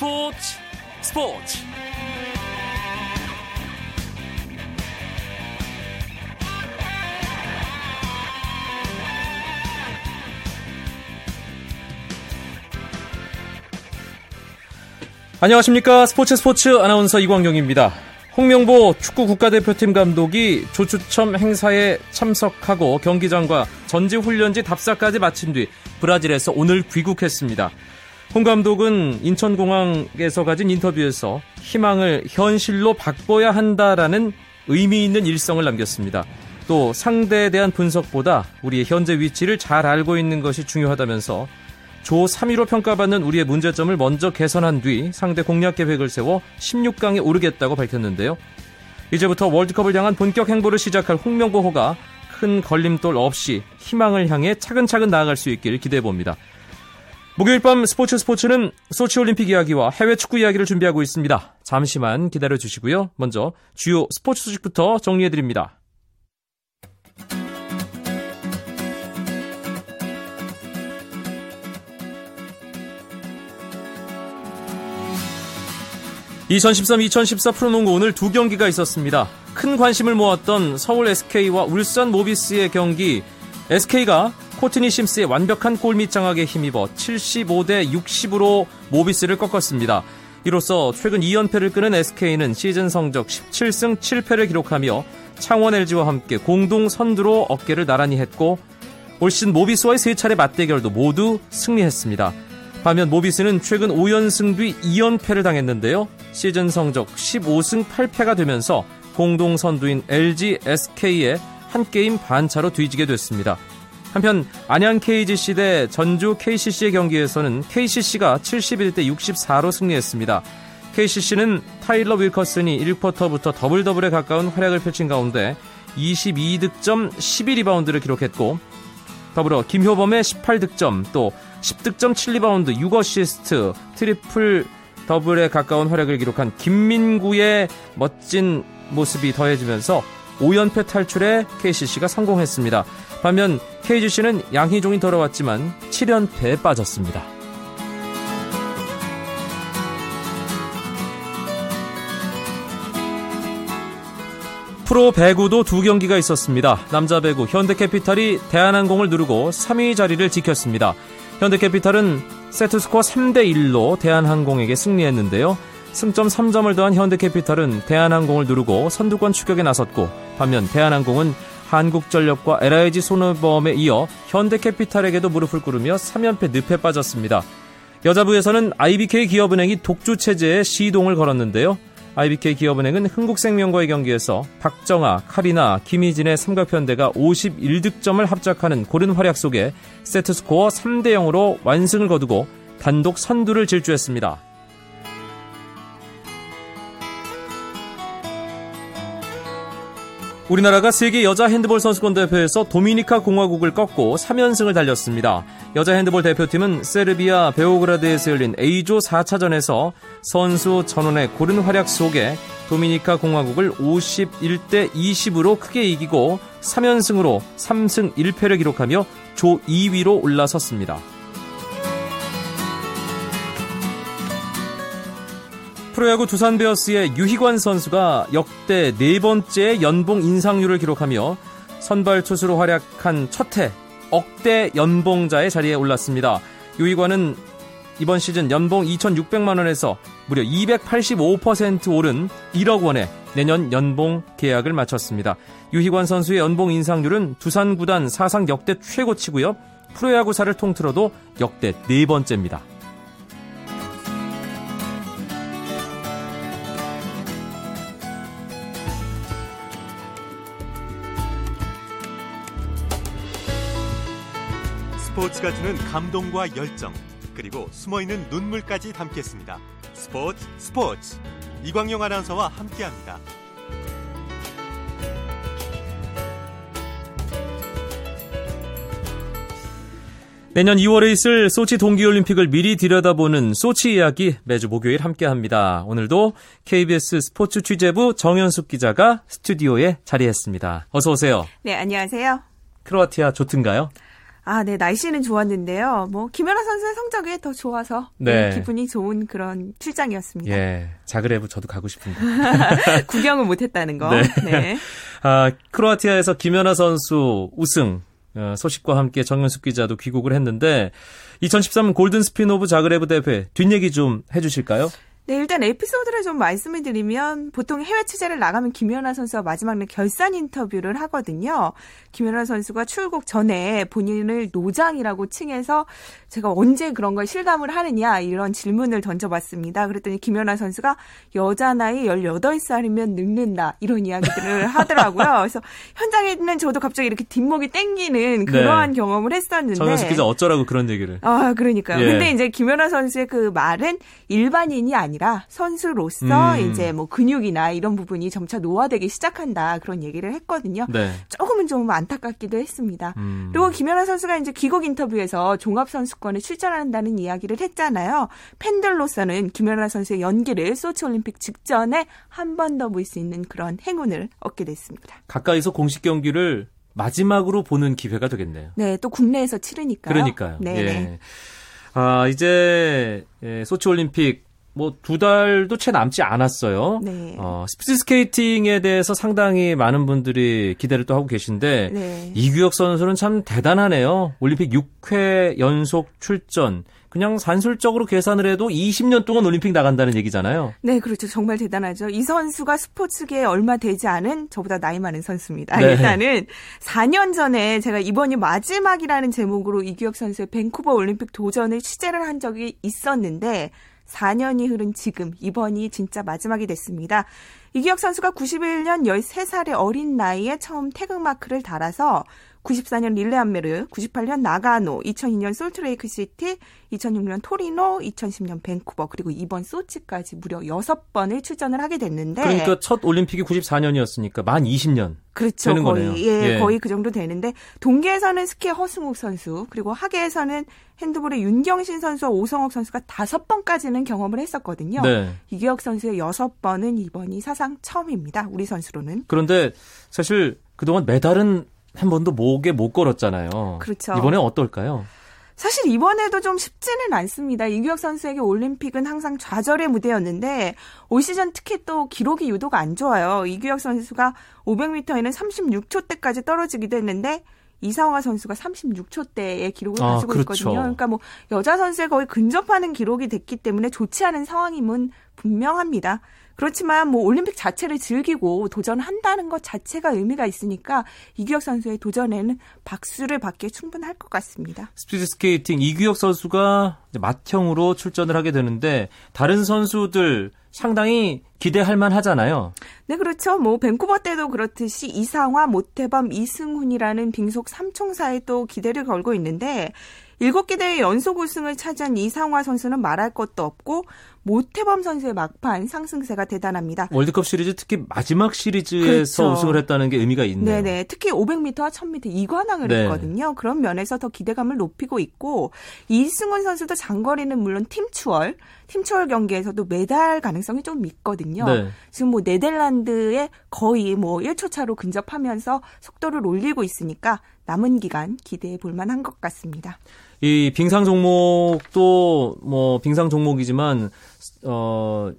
스포츠 스포츠 안녕하십니까 스포츠 스포츠 아나운서 이광용입니다. 홍명보 축구 국가대표팀 감독이 조추첨 행사에 참석하고 경기장과 전지 훈련지 답사까지 마친 뒤 브라질에서 오늘 귀국했습니다. 홍 감독은 인천공항에서 가진 인터뷰에서 희망을 현실로 바꿔야 한다라는 의미 있는 일성을 남겼습니다. 또 상대에 대한 분석보다 우리의 현재 위치를 잘 알고 있는 것이 중요하다면서 조 3위로 평가받는 우리의 문제점을 먼저 개선한 뒤 상대 공략 계획을 세워 16강에 오르겠다고 밝혔는데요. 이제부터 월드컵을 향한 본격 행보를 시작할 홍명보호가 큰 걸림돌 없이 희망을 향해 차근차근 나아갈 수 있기를 기대해 봅니다. 목요일 밤 스포츠 스포츠는 소치 올림픽 이야기와 해외 축구 이야기를 준비하고 있습니다. 잠시만 기다려 주시고요. 먼저 주요 스포츠 소식부터 정리해 드립니다. 2013-2014 프로농구 오늘 두 경기가 있었습니다. 큰 관심을 모았던 서울 SK와 울산 모비스의 경기 SK가 코트니 심스의 완벽한 골밑 장악에 힘입어 75대 60으로 모비스를 꺾었습니다. 이로써 최근 2연패를 끄는 SK는 시즌 성적 17승 7패를 기록하며 창원 LG와 함께 공동 선두로 어깨를 나란히 했고 올 시즌 모비스와의 세 차례 맞대결도 모두 승리했습니다. 반면 모비스는 최근 5연승 뒤 2연패를 당했는데요. 시즌 성적 15승 8패가 되면서 공동 선두인 LG SK에 한 게임 반차로 뒤지게 됐습니다. 한편 안양 KGC 대 전주 KCC의 경기에서는 KCC가 71대 64로 승리했습니다. KCC는 타일러 윌커슨이 1쿼터부터 더블 더블에 가까운 활약을 펼친 가운데 22득점 12리바운드를 기록했고 더불어 김효범의 18득점 또 10득점 7리바운드 6어시스트 트리플 더블에 가까운 활약을 기록한 김민구의 멋진 모습이 더해지면서 5연패 탈출에 KCC가 성공했습니다. 반면 KGC는 양희종이 돌아왔지만 7연패에 빠졌습니다. 프로 배구도 두 경기가 있었습니다. 남자 배구 현대캐피탈이 대한항공을 누르고 3위 자리를 지켰습니다. 현대캐피탈은 세트스코어 3대1로 대한항공에게 승리했는데요. 승점 3점을 더한 현대캐피탈은 대한항공을 누르고 선두권 추격에 나섰고 반면 대한항공은 한국전력과 LIG 손해보험에 이어 현대캐피탈에게도 무릎을 꿇으며 3연패 늪에 빠졌습니다. 여자부에서는 IBK 기업은행이 독주 체제에 시동을 걸었는데요. IBK 기업은행은 흥국생명과의 경기에서 박정아, 카리나, 김희진의 삼각편대가 51득점을 합작하는 고른 활약 속에 세트스코어 3대 0으로 완승을 거두고 단독 선두를 질주했습니다. 우리나라가 세계 여자 핸드볼 선수권 대회에서 도미니카 공화국을 꺾고 3연승을 달렸습니다. 여자 핸드볼 대표팀은 세르비아 베오그라드에서 열린 A조 4차전에서 선수 전원의 고른 활약 속에 도미니카 공화국을 51대 20으로 크게 이기고 3연승으로 3승 1패를 기록하며 조 2위로 올라섰습니다. 프로야구 두산 베어스의 유희관 선수가 역대 네 번째 연봉 인상률을 기록하며 선발 투수로 활약한 첫해 억대 연봉자의 자리에 올랐습니다. 유희관은 이번 시즌 연봉 2,600만 원에서 무려 285% 오른 1억 원의 내년 연봉 계약을 마쳤습니다. 유희관 선수의 연봉 인상률은 두산 구단 사상 역대 최고치고요. 프로야구사를 통틀어도 역대 네 번째입니다. 스포츠가 주는 감동과 열정 그리고 숨어있는 눈물까지 담겠습니다. 스포츠 스포츠 이광용 아나운서와 함께합니다. 내년 2월에 있을 소치 동계올림픽을 미리 들여다보는 소치 이야기 매주 목요일 함께합니다. 오늘도 KBS 스포츠 취재부 정현숙 기자가 스튜디오에 자리했습니다. 어서 오세요. 네, 안녕하세요. 크로아티아 좋든가요? 아, 네, 날씨는 좋았는데요. 뭐, 김연아 선수의 성적이 더 좋아서 네. 기분이 좋은 그런 출장이었습니다. 예, 자그레브 저도 가고 싶은데. 구경을 못했다는 거. 네. 네. 아, 크로아티아에서 김연아 선수 우승 어, 소식과 함께 정현숙 기자도 귀국을 했는데 2013 골든 스핀 오브 자그레브 대회 뒷얘기 좀 해주실까요? 네, 일단 에피소드를 좀 말씀을 드리면 보통 해외 취재를 나가면 김연아 선수와 마지막 날 결산 인터뷰를 하거든요. 김연아 선수가 출국 전에 본인을 노장이라고 칭해서 제가 언제 그런 걸 실감을 하느냐 이런 질문을 던져봤습니다. 그랬더니 김연아 선수가 여자 나이 18살이면 늙는다 이런 이야기들을 하더라고요. 그래서 현장에 있는 저도 갑자기 이렇게 뒷목이 땡기는 그러한 네. 경험을 했었는데 정현숙 기자 어쩌라고 그런 얘기를. 아, 그러니까요. 예. 근데 이제 김연아 선수의 그 말은 일반인이 아니라 아니라 선수로서 음. 이제 뭐 근육이나 이런 부분이 점차 노화되기 시작한다 그런 얘기를 했거든요. 네. 조금은 좀 안타깝기도 했습니다. 음. 그리고 김연아 선수가 이제 귀국 인터뷰에서 종합 선수권에 출전한다는 이야기를 했잖아요. 팬들로서는 김연아 선수의 연기를 소치 올림픽 직전에 한 번 더 볼 수 있는 그런 행운을 얻게 됐습니다. 가까이서 공식 경기를 마지막으로 보는 기회가 되겠네요. 네, 또 국내에서 치르니까요. 그러니까요. 네. 예. 아, 이제 예, 소치 올림픽 뭐 두 달도 채 남지 않았어요. 네. 어, 스피드 스케이팅에 대해서 상당히 많은 분들이 기대를 또 하고 계신데 네. 이규혁 선수는 참 대단하네요. 올림픽 6회 연속 출전. 그냥 산술적으로 계산을 해도 20년 동안 올림픽 나간다는 얘기잖아요. 네, 그렇죠. 정말 대단하죠. 이 선수가 스포츠계에 얼마 되지 않은 저보다 나이 많은 선수입니다. 네. 일단은 4년 전에 제가 이번이 마지막이라는 제목으로 이규혁 선수의 밴쿠버 올림픽 도전을 취재를 한 적이 있었는데 4년이 흐른 지금 이번이 진짜 마지막이 됐습니다. 이기혁 선수가 91년 13살의 어린 나이에 처음 태극마크를 달아서 94년 릴레안메르, 98년 나가노, 2002년 솔트레이크 시티, 2006년 토리노, 2010년 밴쿠버, 그리고 이번 소치까지 무려 6번을 출전을 하게 됐는데 그러니까 첫 올림픽이 94년이었으니까 만 20년 그렇죠. 되는 거의 거네요. 예, 예, 거의 그 정도 되는데 동계에서는 스키 허승욱 선수, 그리고 하계에서는 핸드볼의 윤경신 선수와 오성욱 선수가 다섯 번까지는 경험을 했었거든요. 네. 이기혁 선수의 여섯 번은 이번이 사상 처음입니다. 우리 선수로는. 그런데 사실 그동안 메달은 한 번도 목에 못 걸었잖아요. 그렇죠. 이번에 어떨까요? 사실 이번에도 좀 쉽지는 않습니다. 이규혁 선수에게 올림픽은 항상 좌절의 무대였는데 올 시즌 특히 또 기록이 유독 안 좋아요. 이규혁 선수가 500m에는 36초 대까지 떨어지기도 했는데 이상화 선수가 36초대의 기록을 아, 가지고 그렇죠. 있거든요. 그러니까 뭐 여자 선수에 거의 근접하는 기록이 됐기 때문에 좋지 않은 상황임은 분명합니다. 그렇지만 뭐 올림픽 자체를 즐기고 도전한다는 것 자체가 의미가 있으니까 이규혁 선수의 도전에는 박수를 받기에 충분할 것 같습니다. 스피드 스케이팅 이규혁 선수가 맏형으로 출전을 하게 되는데 다른 선수들 상당히 기대할 만 하잖아요. 네, 그렇죠. 뭐 밴쿠버 때도 그렇듯이 이상화, 모태범, 이승훈이라는 빙속 삼총사에 또 기대를 걸고 있는데 일곱 개 대회 연속 우승을 차지한 이상화 선수는 말할 것도 없고 모태범 선수의 막판 상승세가 대단합니다. 월드컵 시리즈 특히 마지막 시리즈에서 그렇죠. 우승을 했다는 게 의미가 있네요. 네네. 특히 500m와 1000m 이관왕을 네. 했거든요. 그런 면에서 더 기대감을 높이고 있고 이승훈 선수도 장거리는 물론 팀 추월, 팀 추월 경기에서도 메달 가능성이 좀 있거든요. 네. 지금 뭐 네덜란드에 거의 뭐 1초 차로 근접하면서 속도를 올리고 있으니까 남은 기간 기대해 볼 만한 것 같습니다. 이 빙상 종목도 뭐 빙상 종목이지만 어.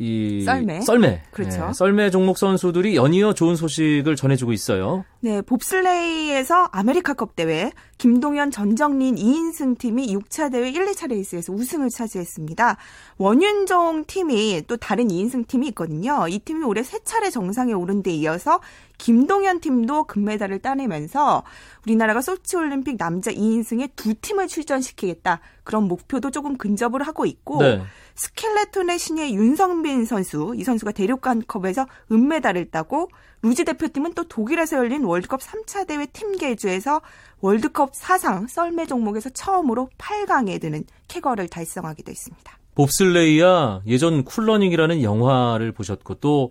이 썰매, 썰매, 그렇죠. 네, 썰매 종목 선수들이 연이어 좋은 소식을 전해주고 있어요. 네, 봅슬레이에서 아메리카컵 대회 김동현, 전정린, 이인승 팀이 6차 대회 1, 2차 레이스에서 우승을 차지했습니다. 원윤종 팀이 또 다른 이인승 팀이 있거든요. 이 팀이 올해 세 차례 정상에 오른 데 이어서 김동현 팀도 금메달을 따내면서 우리나라가 소치 올림픽 남자 2인승에 두 팀을 출전시키겠다. 그런 목표도 조금 근접을 하고 있고 네. 스켈레톤의 신예 윤성빈 선수, 이 선수가 대륙간컵에서 은메달을 따고 루지 대표팀은 또 독일에서 열린 월드컵 3차 대회 팀 계주에서 월드컵 사상 썰매 종목에서 처음으로 8강에 드는 쾌거를 달성하기도 했습니다. 봅슬레이야 예전 쿨러닝이라는 영화를 보셨고 또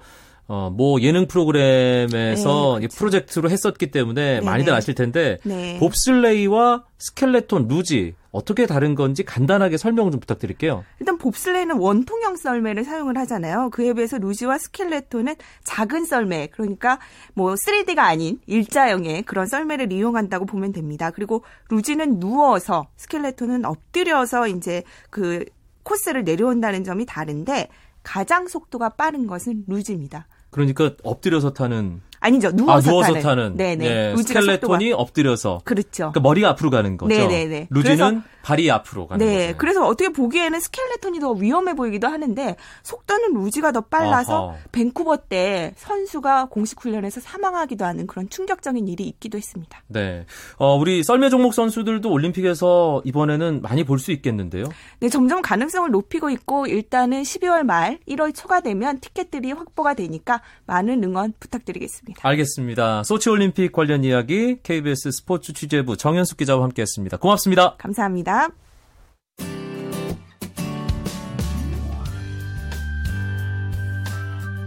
어, 뭐 예능 프로그램에서 네, 그렇죠. 프로젝트로 했었기 때문에 네네. 많이들 아실 텐데 네. 봅슬레이와 스켈레톤, 루지 어떻게 다른 건지 간단하게 설명 좀 부탁드릴게요. 일단 봅슬레이는 원통형 썰매를 사용을 하잖아요. 그에 비해서 루지와 스켈레톤은 작은 썰매, 그러니까 뭐 3D가 아닌 일자형의 그런 썰매를 이용한다고 보면 됩니다. 그리고 루지는 누워서, 스켈레톤은 엎드려서 이제 그 코스를 내려온다는 점이 다른데 가장 속도가 빠른 것은 루지입니다. 그러니까 엎드려서 타는 아니죠. 누워서, 아, 누워서 타는. 타는. 네네. 네, 루지가 스켈레톤이 속도가. 엎드려서. 그렇죠. 그러니까 머리가 앞으로 가는 거죠. 네네네. 루지는 그래서- 발이 앞으로 가는 네, 거죠. 그래서 어떻게 보기에는 스켈레톤이 더 위험해 보이기도 하는데 속도는 루지가 더 빨라서 아하. 밴쿠버 때 선수가 공식 훈련에서 사망하기도 하는 그런 충격적인 일이 있기도 했습니다. 네. 어, 우리 썰매 종목 선수들도 올림픽에서 이번에는 많이 볼 수 있겠는데요. 네, 점점 가능성을 높이고 있고 일단은 12월 말 1월 초가 되면 티켓들이 확보가 되니까 많은 응원 부탁드리겠습니다. 알겠습니다. 소치 올림픽 관련 이야기 KBS 스포츠 취재부 정현숙 기자와 함께했습니다. 고맙습니다. 감사합니다.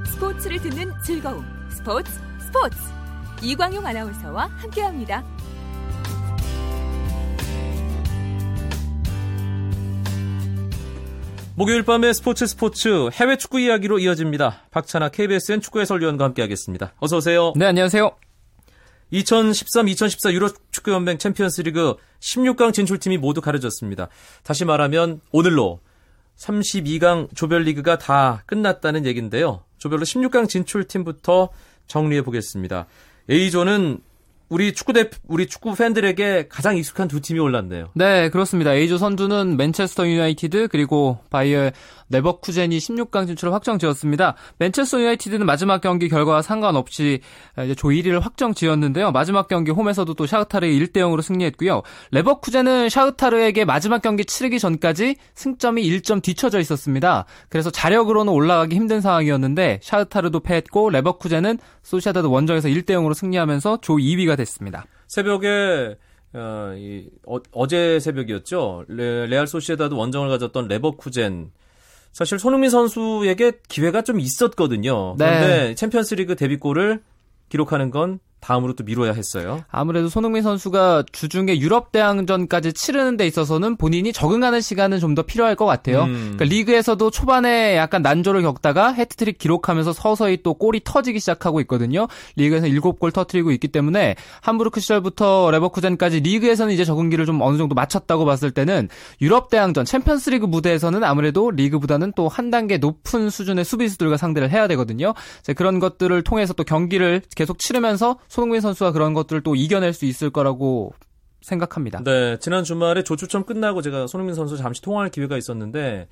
스포츠를 듣는 즐거움. 스포츠, 스포츠. 이광용 아나운서와 함께합니다. 목요일 밤의 스포츠 스포츠 해외 축구 이야기로 이어집니다. 박찬아 KBSN 축구 해설위원과 함께하겠습니다. 어서 오세요. 네, 안녕하세요. 2013-2014 유럽 축구 연맹 챔피언스리그 16강 진출팀이 모두 가려졌습니다. 다시 말하면 오늘로 32강 조별리그가 다 끝났다는 얘기인데요. 조별로 16강 진출팀부터 정리해 보겠습니다. A조는 우리 축구 대 우리 축구 팬들에게 가장 익숙한 두 팀이 올랐네요. 네, 그렇습니다. A조 선두는 맨체스터 유나이티드 그리고 바이어 레버쿠젠이 16강 진출을 확정 지었습니다. 맨체스터 유나이티드는 마지막 경기 결과와 상관없이 조 1위를 확정 지었는데요. 마지막 경기 홈에서도 또 샤흐타르에 1대 0으로 승리했고요. 레버쿠젠은 샤흐타르에게 마지막 경기 치르기 전까지 승점이 1점 뒤쳐져 있었습니다. 그래서 자력으로는 올라가기 힘든 상황이었는데 샤흐타르도 패했고 레버쿠젠은 소시에다드 원정에서 1대 0으로 승리하면서 조 2위가 됐습니다. 새벽에 어, 이, 어, 제 새벽이었죠. 레, 레알 소시에다드 원정을 가졌던 레버쿠젠. 사실 손흥민 선수에게 기회가 좀 있었거든요. 그런데 네. 챔피언스리그 데뷔골을 기록하는 건 다음으로 또 미뤄야 했어요. 아무래도 손흥민 선수가 주중에 유럽 대항전까지 치르는 데 있어서는 본인이 적응하는 시간은 좀 더 필요할 것 같아요. 음. 그러니까 리그에서도 초반에 약간 난조를 겪다가 해트트릭 기록하면서 서서히 또 골이 터지기 시작하고 있거든요. 리그에서 7골 터트리고 있기 때문에 함부르크 시절부터 레버쿠젠까지 리그에서는 이제 적응기를 좀 어느 정도 마쳤다고 봤을 때는 유럽 대항전 챔피언스리그 무대에서는 아무래도 리그보다는 또 한 단계 높은 수준의 수비수들과 상대를 해야 되거든요. 그런 것들을 통해서 또 경기를 계속 치르면서 손흥민 선수가 그런 것들을 또 이겨낼 수 있을 거라고 생각합니다. 네, 지난 주말에 조추첨 끝나고 제가 손흥민 선수 잠시 통화할 기회가 있었는데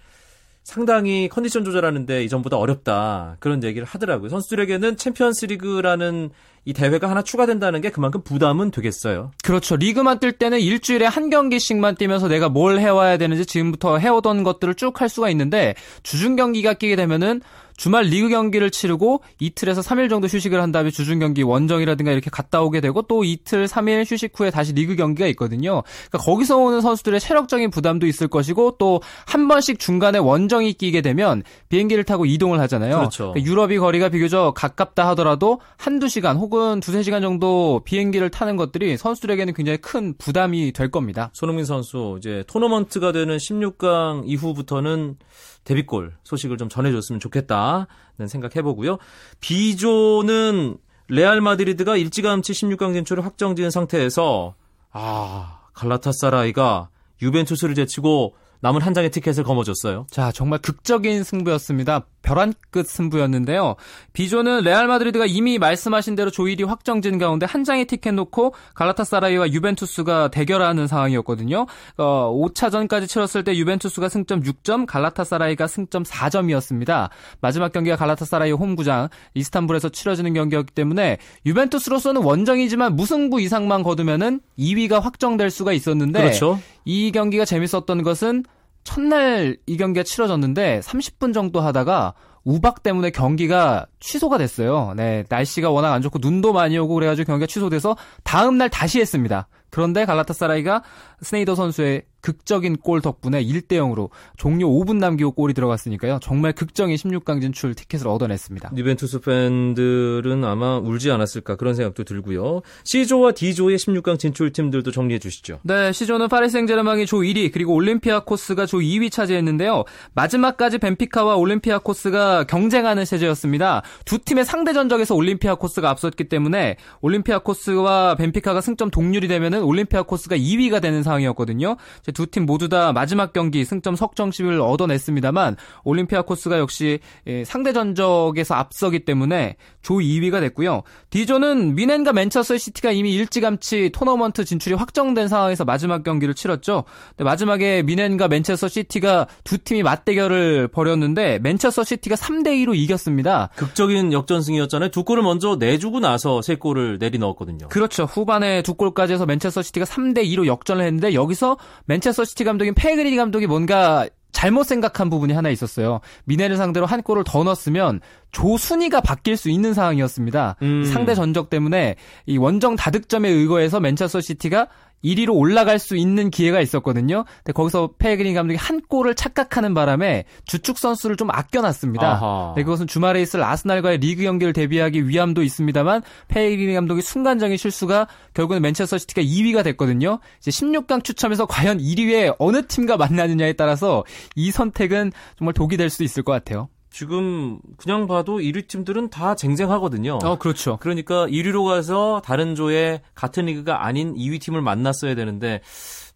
상당히 컨디션 조절하는데 이전보다 어렵다 그런 얘기를 하더라고요. 선수들에게는 챔피언스리그라는 이 대회가 하나 추가된다는 게 그만큼 부담은 되겠어요. 그렇죠. 리그만 뛸 때는 일주일에 한 경기씩만 뛰면서 내가 뭘 해와야 되는지 지금부터 해오던 것들을 쭉 할 수가 있는데 주중 경기가 끼게 되면은 주말 리그 경기를 치르고 이틀에서 3일 정도 휴식을 한 다음에 주중 경기 원정이라든가 이렇게 갔다 오게 되고 또 이틀 3일 휴식 후에 다시 리그 경기가 있거든요. 그러니까 거기서 오는 선수들의 체력적인 부담도 있을 것이고 또 한 번씩 중간에 원정이 끼게 되면 비행기를 타고 이동을 하잖아요. 그렇죠. 그러니까 유럽이 거리가 비교적 가깝다 하더라도 한두 시간 혹은 두세 시간 정도 비행기를 타는 것들이 선수들에게는 굉장히 큰 부담이 될 겁니다. 손흥민 선수 이제 토너먼트가 되는 16강 이후부터는 데뷔골 소식을 좀 전해줬으면 좋겠다는 생각해보고요. B조는 레알 마드리드가 일찌감치 16강 진출을 확정지은 상태에서 아 갈라타사라이가 유벤투스를 제치고 남은 한 장의 티켓을 거머쥐었어요. 자, 정말 극적인 승부였습니다. 벼랑 끝 승부였는데요. B조는 레알 마드리드가 이미 말씀하신 대로 조 1위 확정진 가운데 한 장의 티켓 놓고 갈라타사라이와 유벤투스가 대결하는 상황이었거든요. 어, 5차전까지 치렀을 때 유벤투스가 승점 6점, 갈라타사라이가 승점 4점이었습니다. 마지막 경기가 갈라타사라이 홈구장 이스탄불에서 치러지는 경기였기 때문에 유벤투스로서는 원정이지만 무승부 이상만 거두면은 2위가 확정될 수가 있었는데 그렇죠. 이 경기가 재밌었던 것은 첫날 이 경기가 치러졌는데 30분 정도 하다가 우박 때문에 경기가 취소가 됐어요. 네, 날씨가 워낙 안 좋고 눈도 많이 오고 그래가지고 경기가 취소돼서 다음 날 다시 했습니다. 그런데 갈라타사라이가 스네이더 선수의 극적인 골 덕분에 1대 0으로 종료 5분 남기고 골이 들어갔으니까요. 정말 극적인 16강 진출 티켓을 얻어냈습니다. 유벤투스 팬들은 아마 울지 않았을까 그런 생각도 들고요. C조와 D조의 16강 진출 팀들도 정리해 주시죠. 네, C조는 파리 생제르맹이 조 1위 그리고 올림피아코스가 조 2위 차지했는데요. 마지막까지 벤피카와 올림피아코스가 경쟁하는 세제였습니다. 두 팀의 상대 전적에서 올림피아코스가 앞섰기 때문에 올림피아코스와 벤피카가 승점 동률이 되면은 올림피아코스가 2위가 되는 상황이었거든요. 두 팀 모두 다 마지막 경기 승점 석점씩을 얻어냈습니다만 올림피아코스가 역시 예, 상대 전적에서 앞서기 때문에 조 2위가 됐고요. D조는 뮌헨과 맨체스터 시티가 이미 일찌감치 토너먼트 진출이 확정된 상황에서 마지막 경기를 치렀죠. 마지막에 뮌헨과 맨체스터 시티가 두 팀이 맞대결을 벌였는데 맨체스터 시티가 3대 2로 이겼습니다. 극적인 역전승이었잖아요. 두 골을 먼저 내주고 나서 세 골을 내리 넣었거든요. 그렇죠. 후반에 두 골까지 해서 맨체스터 시티가 3대 2로 역전을 했는데 여기서 맨체스터 시티 감독인 페예그리니 감독이 뭔가 잘못 생각한 부분이 하나 있었어요. 뮌헨을 상대로 한 골을 더 넣었으면 조 순위가 바뀔 수 있는 상황이었습니다. 음. 상대 전적 때문에 이 원정 다득점에 의거해서 맨체스터 시티가 1위로 올라갈 수 있는 기회가 있었거든요. 근데 거기서 페예그리니 감독이 한 골을 착각하는 바람에 주축 선수를 좀 아껴놨습니다. 네, 그것은 주말에 있을 아스날과의 리그 경기를 대비하기 위함도 있습니다만 페예그리니 감독이 순간적인 실수가 결국은 맨체스터 시티가 2위가 됐거든요. 이제 16강 추첨에서 과연 1위에 어느 팀과 만나느냐에 따라서 이 선택은 정말 독이 될 수 있을 것 같아요. 지금 그냥 봐도 1위 팀들은 다 쟁쟁하거든요. 어, 그렇죠. 그러니까 1위로 가서 다른 조에 같은 리그가 아닌 2위 팀을 만났어야 되는데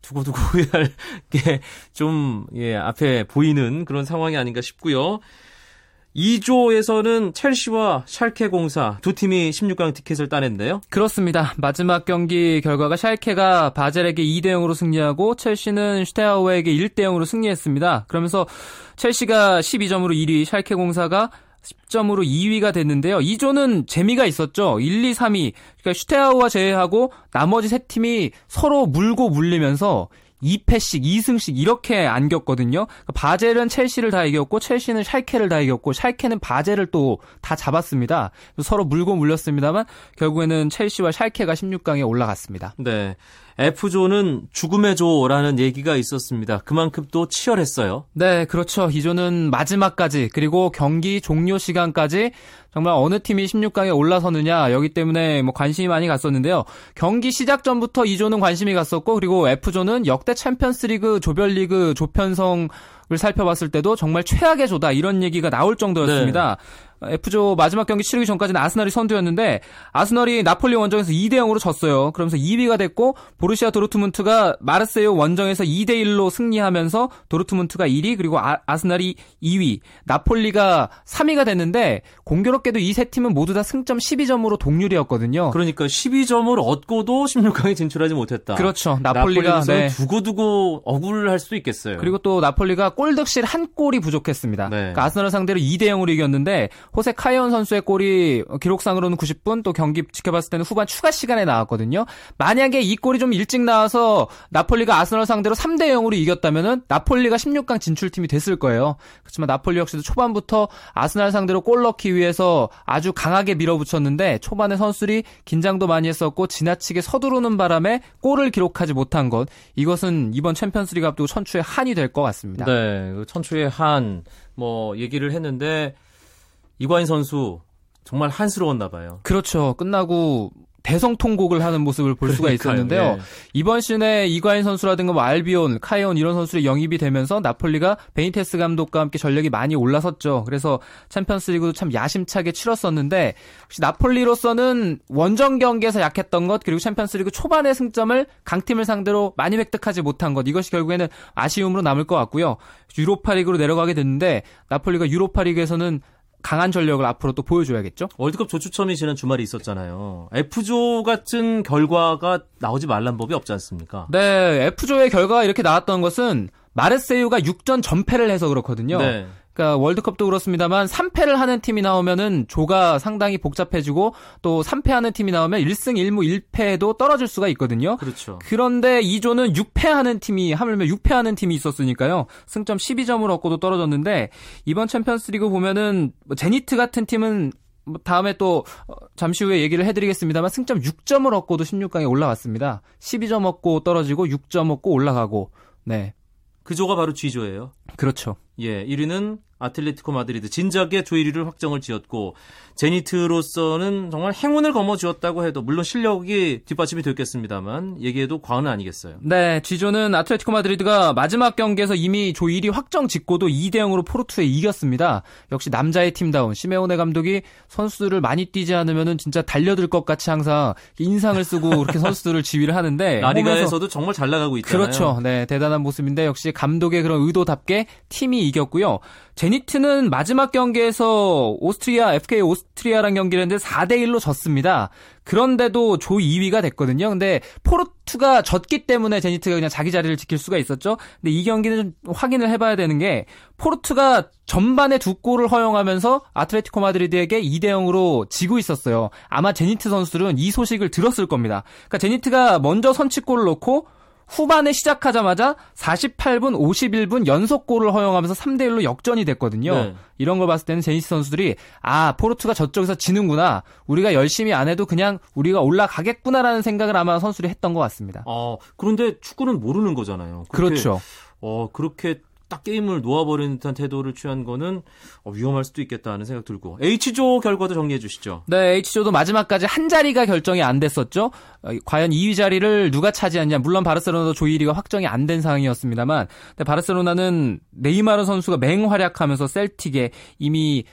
두고두고 후회할 게 좀 예, 앞에 보이는 그런 상황이 아닌가 싶고요. 2조에서는 첼시와 샬케 공사 두 팀이 16강 티켓을 따냈는데요. 그렇습니다. 마지막 경기 결과가 샬케가 바젤에게 2대 0으로 승리하고 첼시는 슈테아우에게 1대 0으로 승리했습니다. 그러면서 첼시가 12점으로 1위, 샬케 공사가 10점으로 2위가 됐는데요. 2조는 재미가 있었죠. 1, 2, 3위. 그러니까 슈테아우와 제외하고 나머지 세 팀이 서로 물고 물리면서 2패씩 2승씩 이렇게 안겼거든요. 그러니까 바젤은 첼시를 다 이겼고 첼시는 샬케를 다 이겼고 샬케는 바젤을 또 다 잡았습니다. 서로 물고 물렸습니다만 결국에는 첼시와 샬케가 16강에 올라갔습니다. 네. F조는 죽음의 조라는 얘기가 있었습니다. 그만큼 또 치열했어요. 네, 그렇죠. 이 조는 마지막까지 그리고 경기 종료 시간까지 정말 어느 팀이 16강에 올라서느냐 여기 때문에 뭐 관심이 많이 갔었는데요. 경기 시작 전부터 이 조는 관심이 갔었고 그리고 F조는 역대 챔피언스리그 조별리그 조편성을 살펴봤을 때도 정말 최악의 조다 이런 얘기가 나올 정도였습니다. 네. F조 마지막 경기 치르기 전까지는 아스날이 선두였는데 아스날이 나폴리 원정에서 2대 0으로 졌어요. 그러면서 2위가 됐고 보르시아 도르트문트가 마르세유 원정에서 2대 1로 승리하면서 도르트문트가 1위 그리고 아, 스날이 2위, 나폴리가 3위가 됐는데 공교롭 게도 이 세 팀은 모두 다 승점 12점으로 동률이었거든요. 그러니까 12점을 얻고도 16강에 진출하지 못했다. 그렇죠. 나폴리가 네. 두고두고 억울할 수도 있겠어요. 그리고 또 나폴리가 골득실 한 골이 부족했습니다. 네. 그러니까 아스날 상대로 2대 0으로 이겼는데 호세 카이온 선수의 골이 기록상으로는 90분 또 경기 지켜봤을 때는 후반 추가 시간에 나왔거든요. 만약에 이 골이 좀 일찍 나와서 나폴리가 아스널 상대로 3대 0으로 이겼다면은 나폴리가 16강 진출팀이 됐을 거예요. 그렇지만 나폴리 역시도 초반부터 아스날 상대로 골 넣기 위해서 아주 강하게 밀어붙였는데 초반에 선수들이 긴장도 많이 했었고 지나치게 서두르는 바람에 골을 기록하지 못한 것 이것은 이번 챔피언스리그 앞두고 천추의 한이 될 것 같습니다. 네, 그 천추의 한 뭐 얘기를 했는데 이관인 선수 정말 한스러웠나 봐요. 그렇죠. 끝나고 대성통곡을 하는 모습을 볼 수가 있었는데요. 네. 이번 시즌에 이과인 선수라든가 뭐 알비온, 카이온 이런 선수들이 영입이 되면서 나폴리가 베니테스 감독과 함께 전력이 많이 올라섰죠. 그래서 챔피언스리그도 참 야심차게 치렀었는데 혹시 나폴리로서는 원정 경기에서 약했던 것 그리고 챔피언스리그 초반의 승점을 강팀을 상대로 많이 획득하지 못한 것 이것이 결국에는 아쉬움으로 남을 것 같고요. 유로파리그로 내려가게 됐는데 나폴리가 유로파리그에서는 강한 전력을 앞으로 또 보여줘야겠죠? 월드컵 조추첨이 지난 주말에 있었잖아요. F조 같은 결과가 나오지 말란 법이 없지 않습니까? 네, F조의 결과가 이렇게 나왔던 것은 마르세유가 6전 전패를 해서 그렇거든요. 네. 그러니까 월드컵도 그렇습니다만 3패를 하는 팀이 나오면은 조가 상당히 복잡해지고 또 3패하는 팀이 나오면 1승 1무 1패도 떨어질 수가 있거든요. 그렇죠. 그런데 2조는 6패하는 팀이 하물며 6패하는 팀이 있었으니까요. 승점 12점을 얻고도 떨어졌는데 이번 챔피언스리그 보면은 뭐 제니트 같은 팀은 뭐 다음에 또 어, 잠시 후에 얘기를 해드리겠습니다만 승점 6점을 얻고도 16강에 올라왔습니다. 12점 얻고 떨어지고 6점 얻고 올라가고 네. 그 조가 바로 G조예요. 그렇죠. 예, 1위는 아틀레티코 마드리드 진작에 조 1위를 확정을 지었고 제니트로서는 정말 행운을 거머쥐었다고 해도 물론 실력이 뒷받침이 됐겠습니다만 얘기해도 과언은 아니겠어요. 네, G조는 아틀레티코 마드리드가 마지막 경기에서 이미 조 1위 확정 짓고도 2대 0으로 포르투에 이겼습니다. 역시 남자의 팀다운 시메오네 감독이 선수들을 많이 뛰지 않으면은 진짜 달려들 것 같이 항상 인상을 쓰고 그렇게 선수들을 지휘를 하는데 라리가에서도 정말 잘 나가고 있잖아요. 그렇죠. 네, 대단한 모습인데 역시 감독의 그런 의도답게 팀이 이겼고요. 제니트는 마지막 경기에서 오스트리아 FK 오스트리아랑 경기를 했는데 4대 1로 졌습니다. 그런데도 조 2위가 됐거든요. 근데 포르투가 졌기 때문에 제니트가 그냥 자기 자리를 지킬 수가 있었죠. 근데 이 경기는 좀 확인을 해봐야 되는 게 포르투가 전반에 두 골을 허용하면서 아틀레티코 마드리드에게 2대 0으로 지고 있었어요. 아마 제니트 선수들은 이 소식을 들었을 겁니다. 그러니까 제니트가 먼저 선취골을 넣고 후반에 시작하자마자 48분, 51분 연속골을 허용하면서 3대 1로 역전이 됐거든요. 네. 이런 걸 봤을 때는 제니스 선수들이 아 포르투가 저쪽에서 지는구나. 우리가 열심히 안 해도 그냥 우리가 올라가겠구나라는 생각을 아마 선수들이 했던 것 같습니다. 어, 그런데 축구는 모르는 거잖아요. 그렇게, 그렇죠. 어, 그렇게 딱 게임을 놓아버리는 듯한 태도를 취한 거는 어, 위험할 수도 있겠다 하는 생각 들고 H조 결과도 정리해 주시죠. 네, H조도 마지막까지 한 자리가 결정이 안 됐었죠. 어, 과연 2위 자리를 누가 차지하냐. 물론 바르셀로나도 조 1위가 확정이 안 된 상황이었습니다만 바르셀로나는 네이마르 선수가 맹활약하면서 셀틱에 이미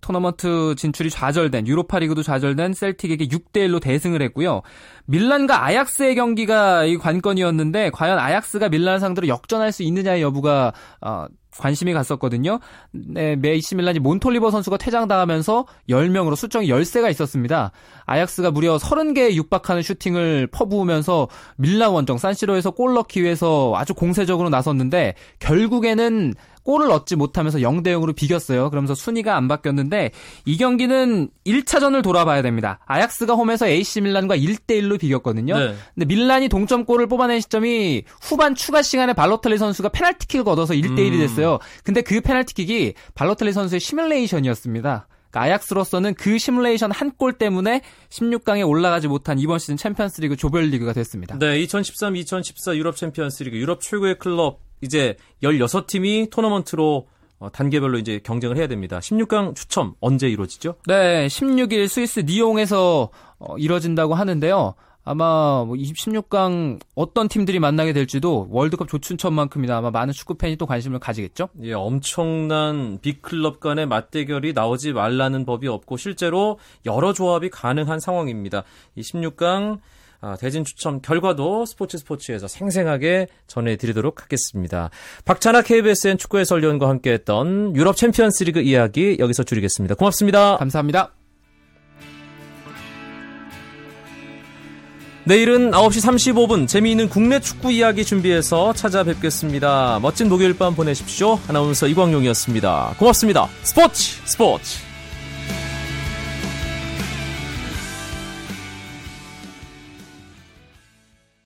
토너먼트 진출이 좌절된 유로파리그도 좌절된 셀틱에게 6대 1로 대승을 했고요. 밀란과 아약스의 경기가 이 관건이었는데 과연 아약스가 밀란 상대로 역전할 수 있느냐의 여부가 어, 관심이 갔었거든요. 네, 메이시 밀란이 몬톨리버 선수가 퇴장당하면서 10명으로 수정이 10세가 있었습니다. 아약스가 무려 30개에 육박하는 슈팅을 퍼부으면서 밀란 원정 산시로에서 골 넣기 위해서 아주 공세적으로 나섰는데 결국에는 골을 얻지 못하면서 0대 0으로 비겼어요. 그러면서 순위가 안 바뀌었는데 이 경기는 1차전을 돌아봐야 됩니다. 아약스가 홈에서 AC 밀란과 1대 1로 비겼거든요. 네. 근데 밀란이 동점골을 뽑아낸 시점이 후반 추가 시간에 발로텔리 선수가 페널티킥을 얻어서 1대 1이 음. 됐어요. 근데 그 페널티킥이 발로텔리 선수의 시뮬레이션이었습니다. 그러니까 아약스로서는 그 시뮬레이션 한 골 때문에 16강에 올라가지 못한 이번 시즌 챔피언스리그 조별리그가 됐습니다. 네, 2013-2014 유럽 챔피언스리그 유럽 최고의 클럽 이제 16팀이 토너먼트로 어, 단계별로 이제 경쟁을 해야 됩니다. 16강 추첨 언제 이루어지죠? 네, 16일 스위스 니옹에서 어, 이뤄진다고 하는데요. 아마 뭐 16강 어떤 팀들이 만나게 될지도 월드컵 조춘천만큼이나 아마 많은 축구 팬이 또 관심을 가지겠죠. 예, 엄청난 빅클럽 간의 맞대결이 나오지 말라는 법이 없고 실제로 여러 조합이 가능한 상황입니다. 이 16강 아, 대진 추첨 결과도 스포츠 스포츠에서 생생하게 전해드리도록 하겠습니다. 박찬아 KBSN 축구 해설위원과 함께했던 유럽 챔피언스리그 이야기 여기서 줄이겠습니다. 고맙습니다. 감사합니다. 내일은 9시 35분 재미있는 국내 축구 이야기 준비해서 찾아뵙겠습니다. 멋진 목요일 밤 보내십시오. 아나운서 이광용이었습니다. 고맙습니다. 스포츠 스포츠